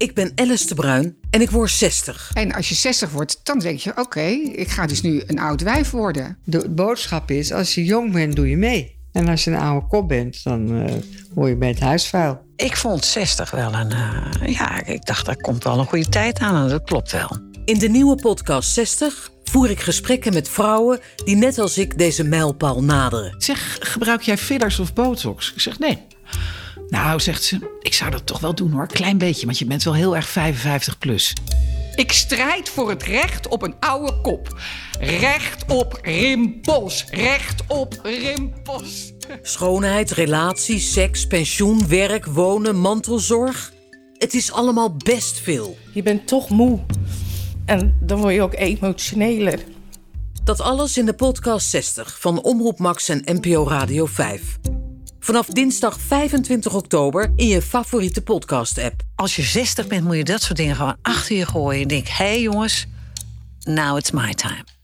Ik ben Alice de Bruin en ik word 60. En als je 60 wordt, dan denk je: oké, ik ga dus nu een oud wijf worden. De boodschap is: als je jong bent, doe je mee. En als je een oude kop bent, dan uh, hoor je bij het huisvuil. Ik vond 60 wel een. Uh, ja, ik dacht, daar komt wel een goede tijd aan. En dat klopt wel. In de nieuwe podcast 60 voer ik gesprekken met vrouwen die net als ik deze mijlpaal naderen. Zeg, gebruik jij fillers of botox? Ik zeg nee. Nou, zegt ze, ik zou dat toch wel doen hoor. Klein beetje, want je bent wel heel erg 55 plus. Ik strijd voor het recht op een oude kop. Recht op rimpels. Recht op rimpels. Schoonheid, relaties, seks, pensioen, werk, wonen, mantelzorg. Het is allemaal best veel. Je bent toch moe. En dan word je ook emotioneler. Dat alles in de podcast 60 van Omroep Max en NPO Radio 5. Vanaf dinsdag 25 oktober in je favoriete podcast-app. Als je 60 bent, moet je dat soort dingen gewoon achter je gooien. En denk, hé hey jongens, now it's my time.